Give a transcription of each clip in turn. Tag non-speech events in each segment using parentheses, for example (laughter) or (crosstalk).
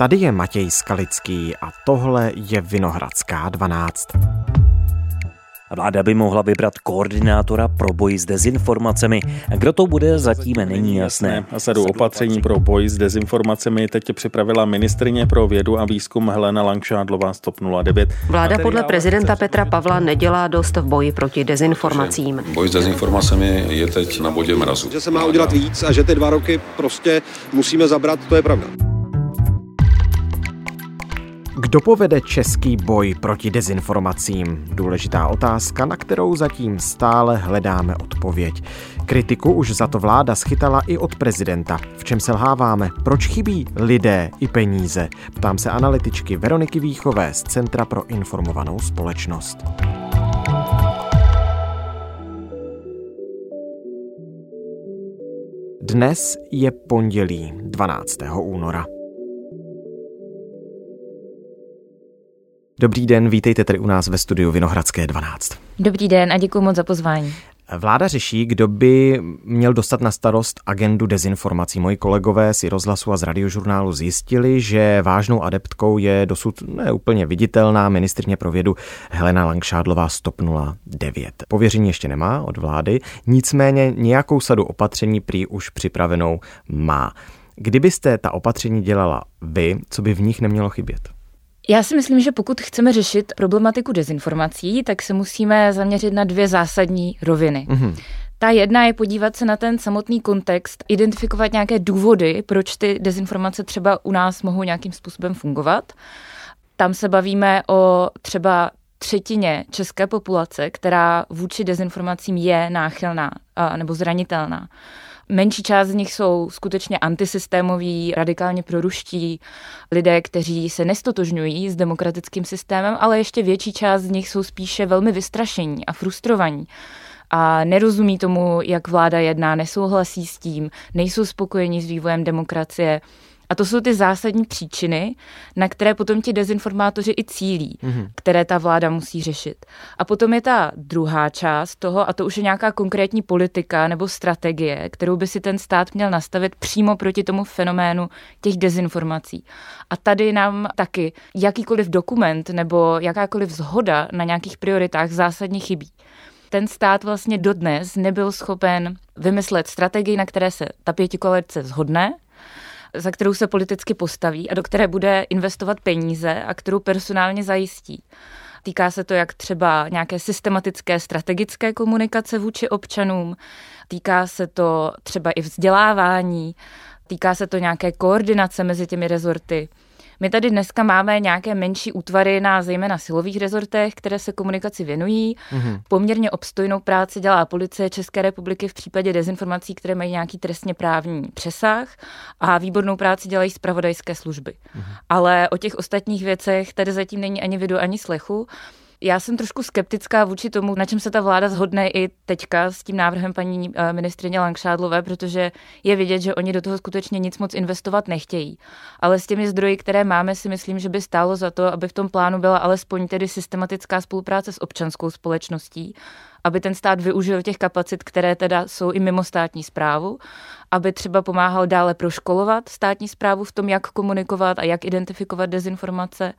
Tady je Matěj Skalický a tohle je Vinohradská 12. Vláda by mohla vybrat koordinátora pro boj s dezinformacemi. Kdo to bude, zatím není jasné. A sadu opatření pro boj s dezinformacemi teď připravila ministrině pro vědu a výzkum Helena Langšádlová z TOP 09. Vláda podle prezidenta Petra Pavla nedělá dost v boji proti dezinformacím. Boj s dezinformacemi je teď na bodě mrazu. Že se má udělat víc a že ty dva roky prostě musíme zabrat, to je pravda. Kdo povede český boj proti dezinformacím? Důležitá otázka, na kterou zatím stále hledáme odpověď. Kritiku už za to vláda schytala i od prezidenta. V čem selháváme? Proč chybí lidé i peníze? Ptám se analytičky Veroniky Výchové z Centra pro informovanou společnost. Dnes je pondělí 12. února. Dobrý den, vítejte tady u nás ve studiu Vinohradské 12. Dobrý den a děkuji moc za pozvání. Vláda řeší, kdo by měl dostat na starost agendu dezinformací. Moji kolegové si rozhlasu a z radiožurnálu zjistili, že vážnou adeptkou je dosud neúplně viditelná ministrně pro vědu Helena Langšádlová z TOP 09. Pověření ještě nemá od vlády, nicméně nějakou sadu opatření prý už připravenou má. Kdybyste ta opatření dělala vy, co by v nich nemělo chybět? Já si myslím, že pokud chceme řešit problematiku dezinformací, tak se musíme zaměřit na dvě zásadní roviny. Mm-hmm. Ta jedna je podívat se na ten samotný kontext, identifikovat nějaké důvody, proč ty dezinformace třeba u nás mohou nějakým způsobem fungovat. Tam se bavíme o třeba třetině české populace, která vůči dezinformacím je náchylná nebo zranitelná. Menší část z nich jsou skutečně antisystémoví, radikálně proruští lidé, kteří se nestotožňují s demokratickým systémem, ale ještě větší část z nich jsou spíše velmi vystrašení a frustrovaní a nerozumí tomu, jak vláda jedná, nesouhlasí s tím, nejsou spokojení s vývojem demokracie a to jsou ty zásadní příčiny, na které potom ti dezinformátoři i cílí, mm-hmm. které ta vláda musí řešit. A potom je ta druhá část toho, a to už je nějaká konkrétní politika nebo strategie, kterou by si ten stát měl nastavit přímo proti tomu fenoménu těch dezinformací. A tady nám taky jakýkoliv dokument nebo jakákoliv zhoda na nějakých prioritách zásadně chybí ten stát vlastně dodnes nebyl schopen vymyslet strategii, na které se ta pětikoalice zhodne, za kterou se politicky postaví a do které bude investovat peníze a kterou personálně zajistí. Týká se to jak třeba nějaké systematické strategické komunikace vůči občanům, týká se to třeba i vzdělávání, týká se to nějaké koordinace mezi těmi rezorty. My tady dneska máme nějaké menší útvary na zejména silových rezortech, které se komunikaci věnují. Mm-hmm. Poměrně obstojnou práci dělá policie České republiky v případě dezinformací, které mají nějaký trestně právní přesah a výbornou práci dělají zpravodajské služby. Mm-hmm. Ale o těch ostatních věcech tady zatím není ani vidu, ani slechu. Já jsem trošku skeptická vůči tomu, na čem se ta vláda zhodne i teďka s tím návrhem paní eh, ministrině Langšádlové, protože je vidět, že oni do toho skutečně nic moc investovat nechtějí. Ale s těmi zdroji, které máme, si myslím, že by stálo za to, aby v tom plánu byla alespoň tedy systematická spolupráce s občanskou společností, aby ten stát využil těch kapacit, které teda jsou i mimo státní zprávu, aby třeba pomáhal dále proškolovat státní zprávu v tom, jak komunikovat a jak identifikovat dezinformace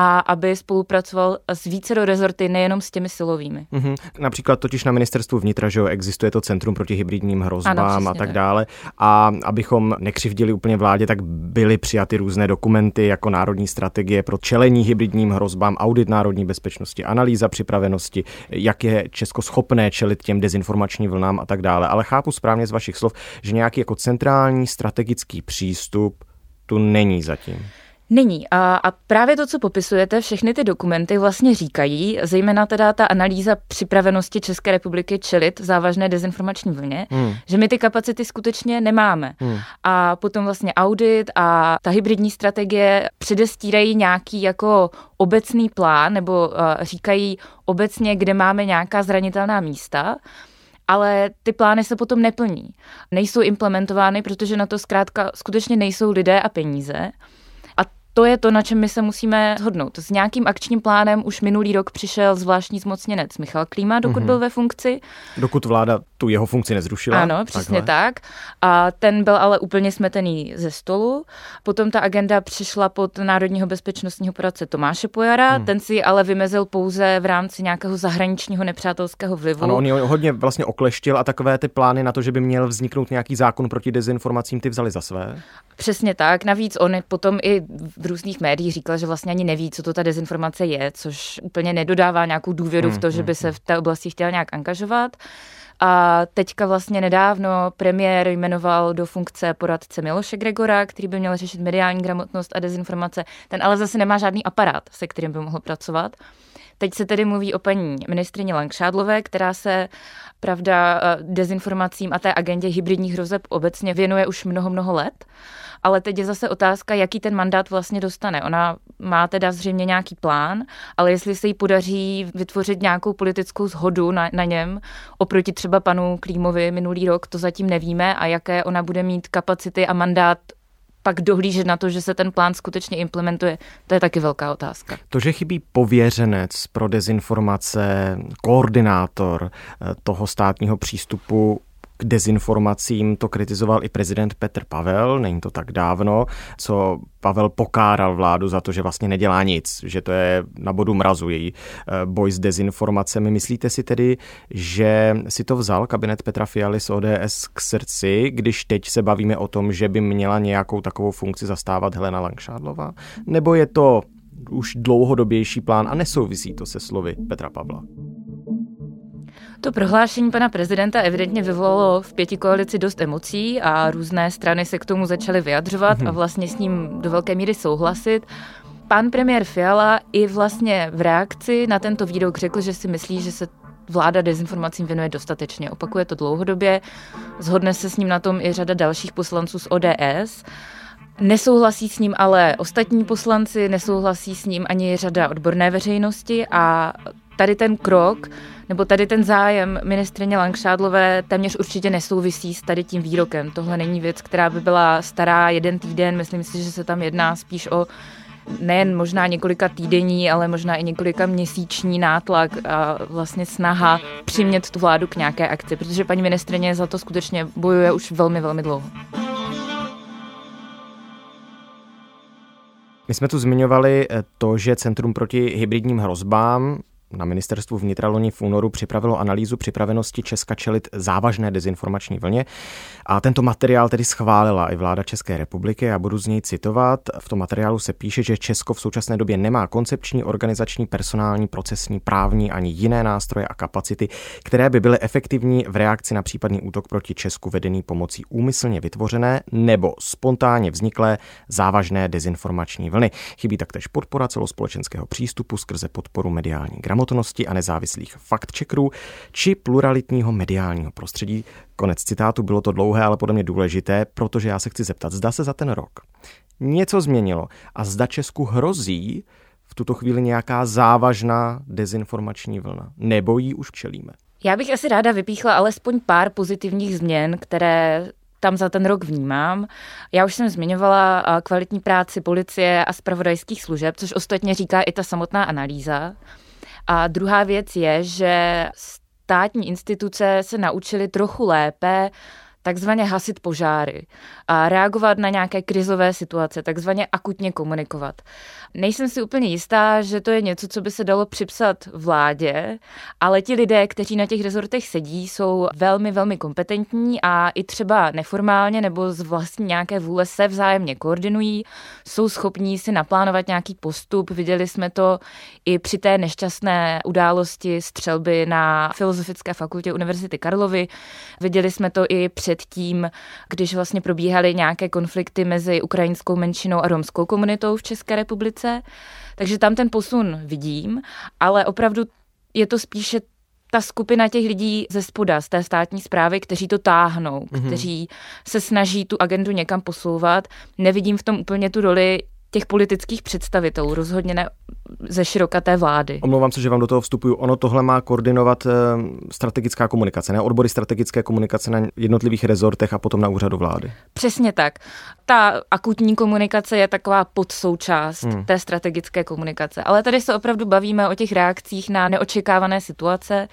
a aby spolupracoval s více do rezorty, nejenom s těmi silovými. Mm-hmm. Například totiž na ministerstvu vnitra, že jo, existuje to Centrum proti hybridním hrozbám ano, a tak, tak dále. A abychom nekřivdili úplně vládě, tak byly přijaty různé dokumenty jako národní strategie pro čelení hybridním hrozbám, audit národní bezpečnosti, analýza připravenosti, jak je Česko schopné čelit těm dezinformačním vlnám a tak dále. Ale chápu správně z vašich slov, že nějaký jako centrální strategický přístup tu není zatím. Není. A, a právě to, co popisujete, všechny ty dokumenty vlastně říkají, zejména teda ta analýza připravenosti České republiky čelit závažné dezinformační vlně, hmm. že my ty kapacity skutečně nemáme. Hmm. A potom vlastně audit a ta hybridní strategie předestírají nějaký jako obecný plán, nebo uh, říkají obecně, kde máme nějaká zranitelná místa ale ty plány se potom neplní. Nejsou implementovány, protože na to zkrátka skutečně nejsou lidé a peníze to je to, na čem my se musíme shodnout. S nějakým akčním plánem už minulý rok přišel zvláštní zmocněnec Michal Klíma, dokud mm-hmm. byl ve funkci. Dokud vláda tu jeho funkci nezrušila. Ano, přesně Takhle. tak. A ten byl ale úplně smetený ze stolu. Potom ta agenda přišla pod národního bezpečnostního poradce Tomáše Pojara, hmm. ten si ale vymezil pouze v rámci nějakého zahraničního nepřátelského vlivu. Ano, on ji hodně vlastně okleštil a takové ty plány na to, že by měl vzniknout nějaký zákon proti dezinformacím, ty vzali za své. Přesně tak. Navíc on potom i v různých médiích říkal, že vlastně ani neví, co to ta dezinformace je, což úplně nedodává nějakou důvěru hmm, v to, že by hmm, se hmm. v té oblasti chtěl nějak angažovat. A teďka vlastně nedávno premiér jmenoval do funkce poradce Miloše Gregora, který by měl řešit mediální gramotnost a dezinformace. Ten ale zase nemá žádný aparát, se kterým by mohl pracovat. Teď se tedy mluví o paní ministrině Langšádlové, která se, pravda, dezinformacím a té agendě hybridních hrozeb obecně věnuje už mnoho, mnoho let ale teď je zase otázka, jaký ten mandát vlastně dostane. Ona má teda zřejmě nějaký plán, ale jestli se jí podaří vytvořit nějakou politickou zhodu na, na něm, oproti třeba panu Klímovi minulý rok, to zatím nevíme a jaké ona bude mít kapacity a mandát pak dohlížet na to, že se ten plán skutečně implementuje, to je taky velká otázka. To, že chybí pověřenec pro dezinformace, koordinátor eh, toho státního přístupu, k dezinformacím to kritizoval i prezident Petr Pavel, není to tak dávno, co Pavel pokáral vládu za to, že vlastně nedělá nic, že to je na bodu mrazu její eh, boj s dezinformacemi. Myslíte si tedy, že si to vzal kabinet Petra Fialy z ODS k srdci, když teď se bavíme o tom, že by měla nějakou takovou funkci zastávat Helena Langšádlová? Nebo je to už dlouhodobější plán a nesouvisí to se slovy Petra Pavla? To prohlášení pana prezidenta evidentně vyvolalo v pěti koalici dost emocí a různé strany se k tomu začaly vyjadřovat a mhm. vlastně s ním do velké míry souhlasit. Pan premiér Fiala i vlastně v reakci na tento výrok řekl, že si myslí, že se vláda dezinformacím věnuje dostatečně. Opakuje to dlouhodobě, zhodne se s ním na tom i řada dalších poslanců z ODS. Nesouhlasí s ním ale ostatní poslanci, nesouhlasí s ním ani řada odborné veřejnosti a tady ten krok nebo tady ten zájem ministrině Langšádlové téměř určitě nesouvisí s tady tím výrokem. Tohle není věc, která by byla stará jeden týden, myslím si, že se tam jedná spíš o nejen možná několika týdenní, ale možná i několika měsíční nátlak a vlastně snaha přimět tu vládu k nějaké akci, protože paní ministrině za to skutečně bojuje už velmi, velmi dlouho. My jsme tu zmiňovali eh, to, že Centrum proti hybridním hrozbám na ministerstvu vnitra loni v únoru připravilo analýzu připravenosti Česka čelit závažné dezinformační vlně a tento materiál tedy schválila i vláda České republiky a budu z něj citovat. V tom materiálu se píše, že Česko v současné době nemá koncepční, organizační, personální, procesní, právní ani jiné nástroje a kapacity, které by byly efektivní v reakci na případný útok proti Česku vedený pomocí úmyslně vytvořené nebo spontánně vzniklé závažné dezinformační vlny. Chybí taktéž podpora celospolečenského přístupu skrze podporu mediální gramotnosti a nezávislých fact-checkerů či pluralitního mediálního prostředí. Konec citátu, bylo to dlouhé, ale podle mě důležité, protože já se chci zeptat, zda se za ten rok něco změnilo a zda Česku hrozí v tuto chvíli nějaká závažná dezinformační vlna, nebo ji už čelíme? Já bych asi ráda vypíchla alespoň pár pozitivních změn, které tam za ten rok vnímám. Já už jsem zmiňovala kvalitní práci policie a spravodajských služeb, což ostatně říká i ta samotná analýza. A druhá věc je, že státní instituce se naučily trochu lépe takzvaně hasit požáry a reagovat na nějaké krizové situace, takzvaně akutně komunikovat. Nejsem si úplně jistá, že to je něco, co by se dalo připsat vládě, ale ti lidé, kteří na těch rezortech sedí, jsou velmi, velmi kompetentní a i třeba neformálně nebo z vlastní nějaké vůle se vzájemně koordinují, jsou schopní si naplánovat nějaký postup. Viděli jsme to i při té nešťastné události střelby na Filozofické fakultě Univerzity Karlovy. Viděli jsme to i předtím, když vlastně probíhaly nějaké konflikty mezi ukrajinskou menšinou a romskou komunitou v České republice takže tam ten posun vidím, ale opravdu je to spíše ta skupina těch lidí ze spoda, z té státní zprávy, kteří to táhnou, mm-hmm. kteří se snaží tu agendu někam posouvat. Nevidím v tom úplně tu roli těch politických představitelů, rozhodně ne ze široka té vlády. Omlouvám se, že vám do toho vstupuju. Ono tohle má koordinovat eh, strategická komunikace, ne odbory strategické komunikace na jednotlivých rezortech a potom na úřadu vlády. Přesně tak. Ta akutní komunikace je taková podsoučást hmm. té strategické komunikace. Ale tady se opravdu bavíme o těch reakcích na neočekávané situace.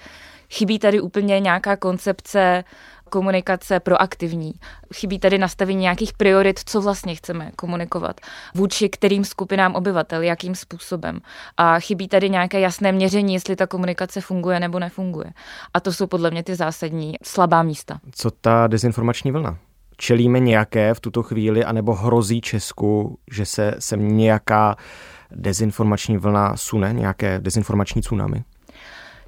Chybí tady úplně nějaká koncepce komunikace proaktivní. Chybí tady nastavení nějakých priorit, co vlastně chceme komunikovat, vůči kterým skupinám obyvatel, jakým způsobem. A chybí tady nějaké jasné měření, jestli ta komunikace funguje nebo nefunguje. A to jsou podle mě ty zásadní slabá místa. Co ta dezinformační vlna? Čelíme nějaké v tuto chvíli, anebo hrozí Česku, že se sem nějaká dezinformační vlna sune, nějaké dezinformační tsunami?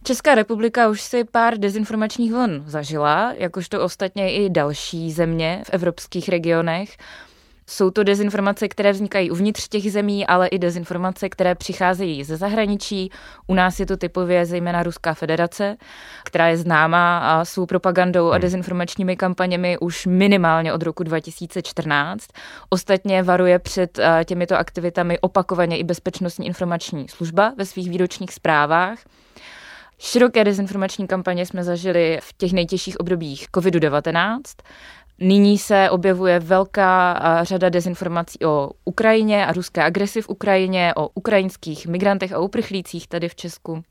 Česká republika už si pár dezinformačních vln zažila, jakožto ostatně i další země v evropských regionech. Jsou to dezinformace, které vznikají uvnitř těch zemí, ale i dezinformace, které přicházejí ze zahraničí. U nás je to typově zejména Ruská federace, která je známá a svou propagandou a hmm. dezinformačními kampaněmi už minimálně od roku 2014. Ostatně varuje před eh, těmito aktivitami opakovaně i Bezpečnostní informační služba ve svých výročních zprávách. Široké dezinformační kampaně jsme zažili v těch nejtěžších obdobích COVID-19. Nyní se objevuje velká řada dezinformací o Ukrajině a ruské agresi v Ukrajině, o ukrajinských migrantech a uprchlících tady v Česku.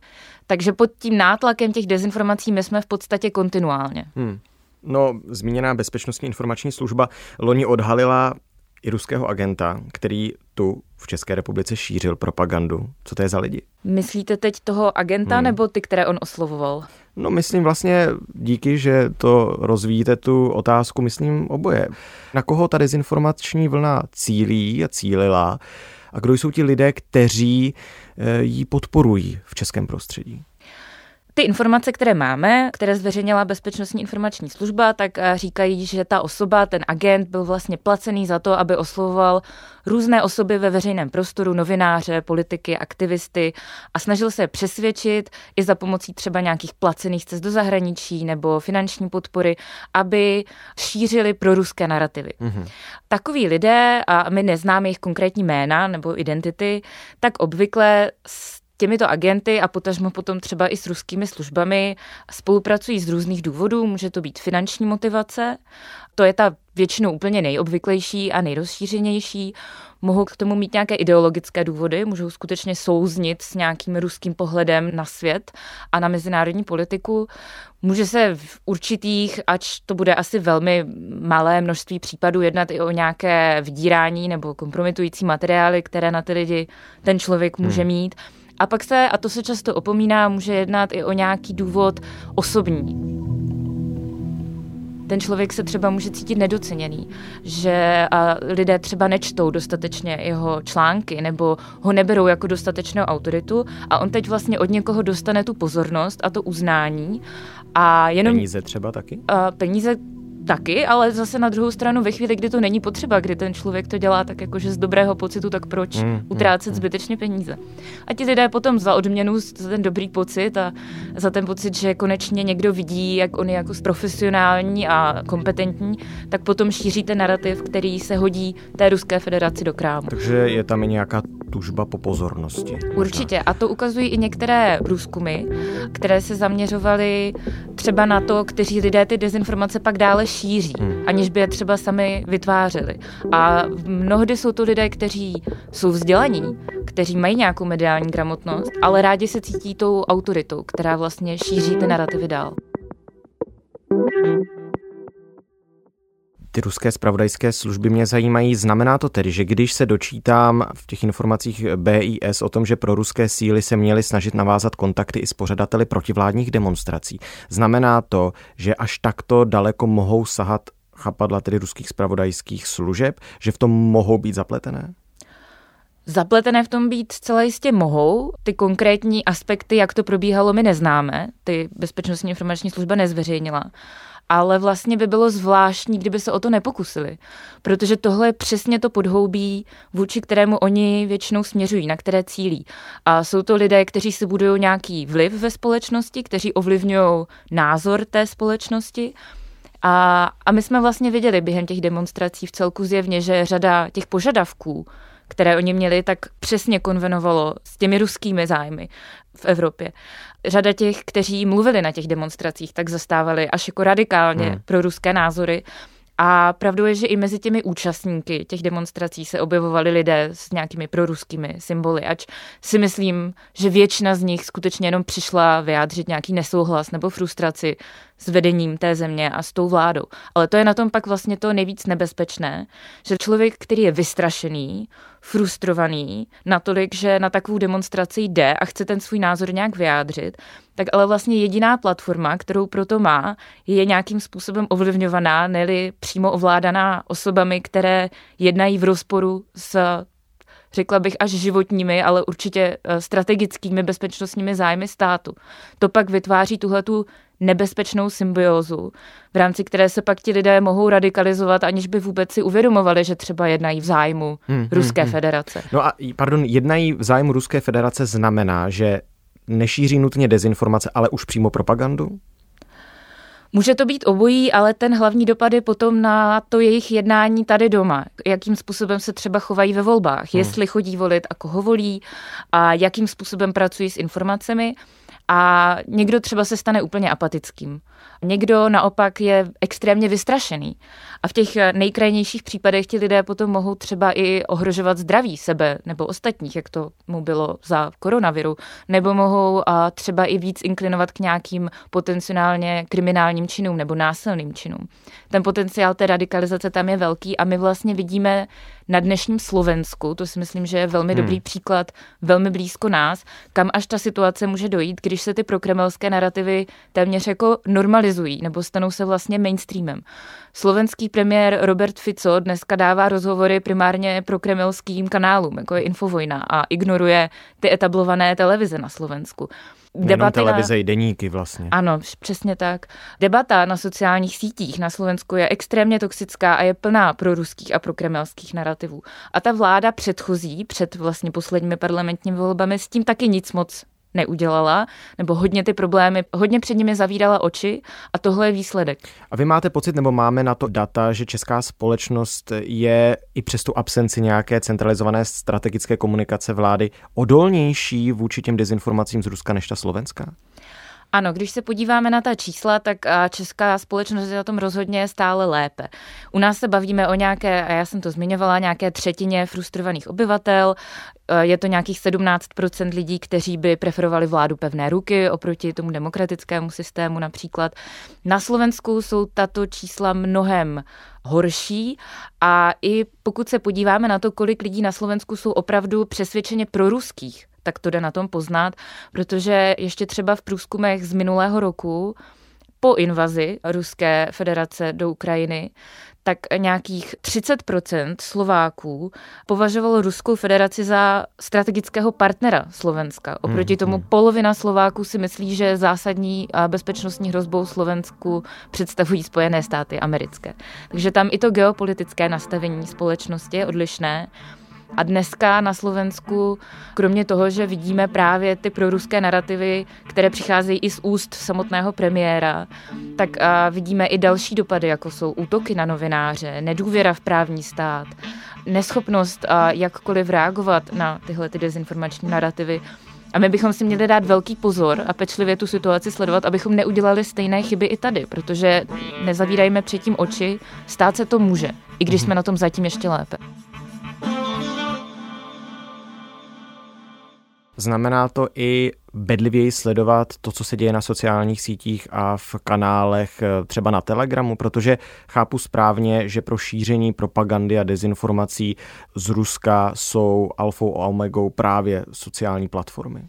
Takže pod tím nátlakem těch dezinformací my jsme v podstatě kontinuálně. Hmm. No, zmíněná bezpečnostní informační služba loni odhalila i ruského agenta, který tu v České republice šířil propagandu. Co to je za lidi? Myslíte teď toho agenta hmm. nebo ty, které on oslovoval? No myslím vlastně díky, že to rozvíjíte tu otázku, myslím oboje. Na koho ta dezinformační vlna cílí a cílila a kdo jsou ti lidé, kteří eh, ji podporují v českém prostředí? Ty informace, které máme, které zveřejnila Bezpečnostní informační služba, tak eh, říkají, že ta osoba, ten agent, byl vlastně placený za to, aby oslovoval různé osoby ve veřejném prostoru, novináře, politiky, aktivisty a snažil se přesvědčit i za pomocí třeba nějakých placených cest do zahraničí nebo finanční podpory, aby šířili proruské narrativy. Mm-hmm. Takoví lidé, a my neznáme jejich konkrétní jména nebo identity, tak obvykle těmito agenty a potažmo potom třeba i s ruskými službami spolupracují z různých důvodů. Může to být finanční motivace, to je ta většinou úplně nejobvyklejší a nejrozšířenější. Mohou k tomu mít nějaké ideologické důvody, můžou skutečně souznit s nějakým ruským pohledem na svět a na mezinárodní politiku. Může se v určitých, ač to bude asi velmi malé množství případů, jednat i o nějaké vydírání nebo kompromitující materiály, které na ty lidi ten člověk může hmm. A pak se, a to se často opomíná, může jednat i o nějaký důvod osobní ten člověk se třeba může cítit nedoceněný, že lidé třeba nečtou dostatečně jeho články nebo ho neberou jako dostatečnou autoritu a on teď vlastně od někoho dostane tu pozornost a to uznání. A jenom, peníze třeba taky? A peníze taky, ale zase na druhou stranu ve chvíli, kdy to není potřeba, kdy ten člověk to dělá tak jakože z dobrého pocitu, tak proč mm, mm utrácet mm, zbytečně peníze. A ti lidé potom za odměnu, za ten dobrý pocit a za ten pocit, že konečně někdo vidí, jak on je jako profesionální a kompetentní, tak potom šíří ten narrativ, který se hodí té Ruské federaci do krámu. Takže je tam i nějaká tužba po pozornosti. Určitě. A to ukazují i některé průzkumy, které se zaměřovaly třeba na to, kteří lidé ty dezinformace pak dále šíří, hmm. aniž by je třeba sami vytvářeli. A mnohdy jsou to lidé, kteří jsou vzdělaní, kteří mají nějakou mediální gramotnost, ale rádi se cítí tou autoritou, která vlastně šíří ty narrativy dál. Ty ruské spravodajské služby mě zajímají. Znamená to tedy, že když se dočítám v těch informacích BIS o tom, že pro ruské síly se měly snažit navázat kontakty i s pořadateli protivládních demonstrací, znamená to, že až takto daleko mohou sahat chapadla tedy ruských spravodajských služeb, že v tom mohou být zapletené? Zapletené v tom být zcela jistě mohou. Ty konkrétní aspekty, jak to probíhalo, my neznáme. Ty bezpečnostní informační služba nezveřejnila ale vlastně by bylo zvláštní, kdyby se o to nepokusili, protože tohle je přesně to podhoubí, vůči kterému oni většinou směřují, na které cílí. A jsou to lidé, kteří si budují nějaký vliv ve společnosti, kteří ovlivňují názor té společnosti. A, a my jsme vlastně viděli během těch demonstrací v celku zjevně, že řada těch požadavků, které oni měli, tak přesně konvenovalo s těmi ruskými zájmy v Evropě. Řada těch, kteří mluvili na těch demonstracích, tak zastávali až jako radikálně hmm. pro ruské názory. A pravdou je, že i mezi těmi účastníky těch demonstrací se objevovali lidé s nějakými proruskými symboly, ač si myslím, že většina z nich skutečně jenom přišla vyjádřit nějaký nesouhlas nebo frustraci s vedením té země a s tou vládou. Ale to je na tom pak vlastně to nejvíc nebezpečné, že člověk, který je vystrašený, frustrovaný natolik, že na takovou demonstraci jde a chce ten svůj názor nějak vyjádřit, tak ale vlastně jediná platforma, kterou proto má, je nějakým způsobem ovlivňovaná, neli přímo ovládaná osobami, které jednají v rozporu s řekla bych až životními, ale určitě eh, strategickými bezpečnostními zájmy státu. To pak vytváří tuhletu nebezpečnou symbiózu, v rámci které se pak ti lidé mohou radikalizovat, aniž by vůbec si uvědomovali, že třeba jednají v zájmu hmm, hmm Ruské hmm, federace. No a pardon, jednají v zájmu Ruské federace znamená, že nešíří nutně dezinformace, ale už přímo propagandu? Může to být obojí, ale ten hlavní dopad je potom na to jejich jednání tady doma. Jakým způsobem se třeba chovají ve volbách, hmm. jestli chodí volit a koho volí a jakým způsobem pracují s informacemi a někdo třeba se stane úplně apatickým. Někdo naopak je extrémně vystrašený. A v těch nejkrajnějších případech ti lidé potom mohou třeba i ohrožovat zdraví sebe nebo ostatních, jak to mu bylo za koronaviru, nebo mohou třeba i víc inklinovat k nějakým potenciálně kriminálním činům nebo násilným činům. Ten potenciál té radikalizace tam je velký a my vlastně vidíme na dnešním Slovensku, to si myslím, že je velmi hmm. dobrý příklad, velmi blízko nás, kam až ta situace může dojít, když se ty prokremelské narrativy téměř jako normalizují nebo stanou se vlastně mainstreamem. Slovenský premiér Robert Fico dneska dává rozhovory primárně pro kremelským kanálům, jako je Infovojna, a ignoruje ty etablované televize na Slovensku. Debaty televize na... i deníky vlastně. Ano, přesně tak. Debata na sociálních sítích na Slovensku je extrémně toxická a je plná pro ruských a pro kremelských narrativů. A ta vláda předchozí, před vlastně posledními parlamentními volbami, s tím taky nic moc neudělala, nebo hodně ty problémy, hodně před nimi zavírala oči a tohle je výsledek. A vy máte pocit, nebo máme na to data, že česká společnost je i přes tu absenci nějaké centralizované strategické komunikace vlády odolnější vůči těm dezinformacím z Ruska než ta slovenská? Ano, když se podíváme na ta čísla, tak česká společnost je na tom rozhodně stále lépe. U nás se bavíme o nějaké, a já jsem to zmiňovala, nějaké třetině frustrovaných obyvatel. Je to nějakých 17% lidí, kteří by preferovali vládu pevné ruky oproti tomu demokratickému systému například. Na Slovensku jsou tato čísla mnohem horší a i pokud se podíváme na to, kolik lidí na Slovensku jsou opravdu přesvědčeně proruských, tak to jde na tom poznat, protože ještě třeba v průzkumech z minulého roku po invazi Ruské federace do Ukrajiny, tak nějakých 30% Slováků považovalo Ruskou federaci za strategického partnera Slovenska. Oproti mhm, tomu mhm. polovina Slováků si myslí, že zásadní bezpečnostní hrozbou Slovensku představují Spojené státy americké. Takže tam i to geopolitické nastavení společnosti je odlišné. A dneska na Slovensku, kromě toho, že vidíme právě ty proruské narrativy, které přicházejí i z úst samotného premiéra, tak vidíme i další dopady, jako jsou útoky na novináře, nedůvěra v právní stát, neschopnost jakkoliv reagovat na tyhle ty dezinformační narrativy. A my bychom si měli dát velký pozor a pečlivě tu situaci sledovat, abychom neudělali stejné chyby i tady, protože nezavírajme předtím oči, stát se to může, i když jsme na tom zatím ještě lépe. Znamená to i bedlivěji sledovat to, co se děje na sociálních sítích a v kanálech, eh, třeba na Telegramu, protože chápu správně, že pro šíření propagandy a dezinformací z Ruska jsou alfou a omegou právě sociální platformy.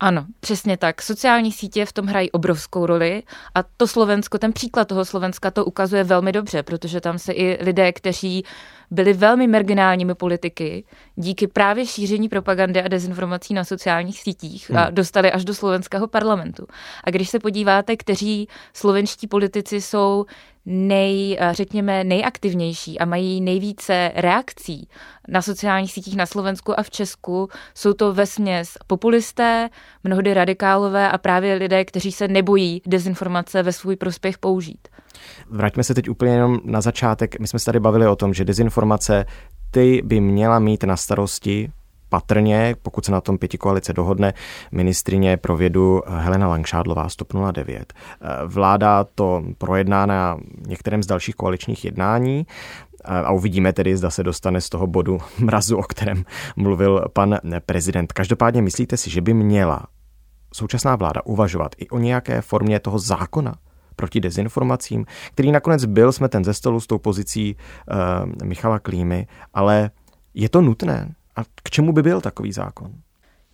Ano, přesně tak. Sociální sítě v tom hrají obrovskou roli a to Slovensko, ten příklad toho Slovenska to ukazuje velmi dobře, protože tam se i lidé, kteří byli velmi marginálními politiky, díky právě šíření propagandy a dezinformací na sociálních sítích hmm. a dostali až do slovenského parlamentu. A když se podíváte, kteří slovenští politici jsou nej, řekněme, nejaktivnější a mají nejvíce reakcí na sociálních sítích na Slovensku a v Česku, jsou to vesměs populisté, mnohdy radikálové a právě lidé, kteří se nebojí dezinformace ve svůj prospěch použít. Vraťme se teď úplně jenom na začátek. My jsme se tady bavili o tom, že dezinformace ty by měla mít na starosti patrně, pokud se na tom pěti koalice dohodne, ministrině pro vědu Helena Langšádlová 109. Vláda to projedná na některém z dalších koaličních jednání a uvidíme tedy, zda se dostane z toho bodu (laughs) mrazu, o kterém mluvil pan prezident. Každopádně myslíte si, že by měla současná vláda uvažovat i o nějaké formě toho zákona proti dezinformacím, který nakonec byl smeten ze stolu s tou pozicí uh, Michala Klímy, ale je to nutné? A k čemu by byl takový zákon?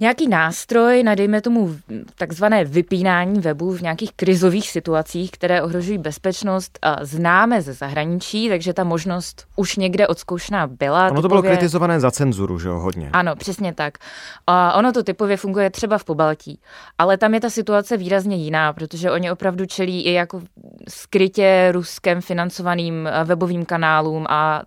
Nějaký nástroj na, dejme tomu, takzvané vypínání webu v nějakých krizových situacích, které ohrožují bezpečnost, známe ze zahraničí, takže ta možnost už někde odzkoušená byla. Ono to bylo kritizované za cenzuru, že jo, hodně. Ano, přesně tak. A ono to typově funguje třeba v Pobaltí, ale tam je ta situace výrazně jiná, protože oni opravdu čelí i jako skrytě ruskem financovaným webovým kanálům a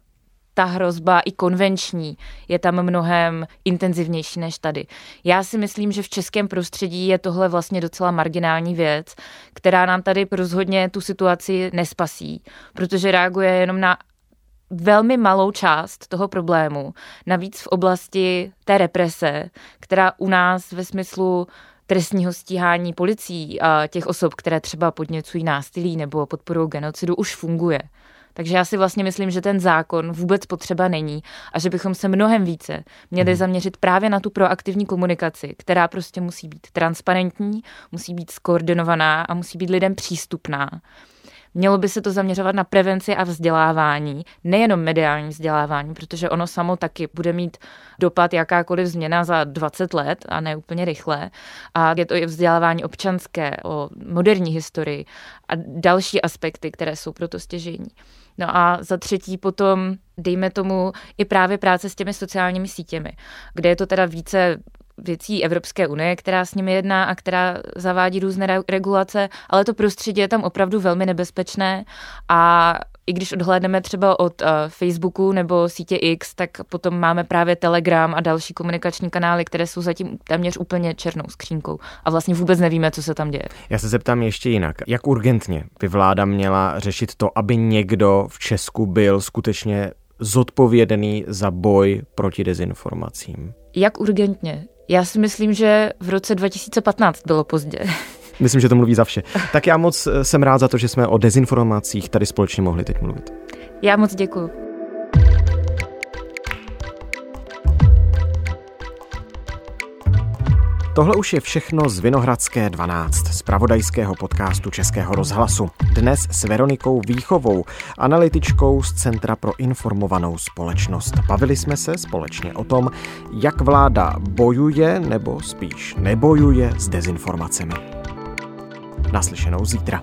ta hrozba i konvenční je tam mnohem intenzivnější než tady. Já si myslím, že v českém prostředí je tohle vlastně docela marginální věc, která nám tady rozhodně tu situaci nespasí, protože reaguje jenom na velmi malou část toho problému. Navíc v oblasti té represe, která u nás ve smyslu trestního stíhání policií a těch osob, které třeba podněcují násilí nebo podporují genocidu, už funguje. Takže já si vlastně myslím, že ten zákon vůbec potřeba není a že bychom se mnohem více měli mhm. zaměřit právě na tu proaktivní komunikaci, která prostě musí být transparentní, musí být skoordinovaná a musí být lidem přístupná. Mělo by se to zaměřovat na prevenci a vzdělávání, nejenom mediální vzdělávání, protože ono samo taky bude mít dopad jakákoliv změna za 20 let a ne úplně rychle. A je to i vzdělávání občanské, o moderní historii a další aspekty, které jsou proto stěžení. No a za třetí potom, dejme tomu, i právě práce s těmi sociálními sítěmi, kde je to teda více věcí Evropské unie, která s nimi jedná a která zavádí různé regulace, ale to prostředí je tam opravdu velmi nebezpečné a i když odhlédneme třeba od uh, Facebooku nebo sítě X, tak potom máme právě Telegram a další komunikační kanály, které jsou zatím téměř úplně černou skřínkou a vlastně vůbec nevíme, co se tam děje. Já se zeptám ještě jinak. Jak urgentně by vláda měla řešit to, aby někdo v Česku byl skutečně zodpovědný za boj proti dezinformacím? Jak urgentně? Já si myslím, že v roce 2015 bylo pozdě. Myslím, že to mluví za vše. Tak já moc eh, jsem rád za to, že jsme o dezinformacích tady společně mohli teď mluvit. Já moc děkuji. Tohle už je všechno z Vinohradské 12, z pravodajského podcastu Českého rozhlasu. Dnes s Veronikou Výchovou, analytičkou z Centra pro informovanou společnost. Bavili jsme se společně o tom, jak vláda bojuje nebo spíš nebojuje s dezinformacemi. Naslyšenou zítra.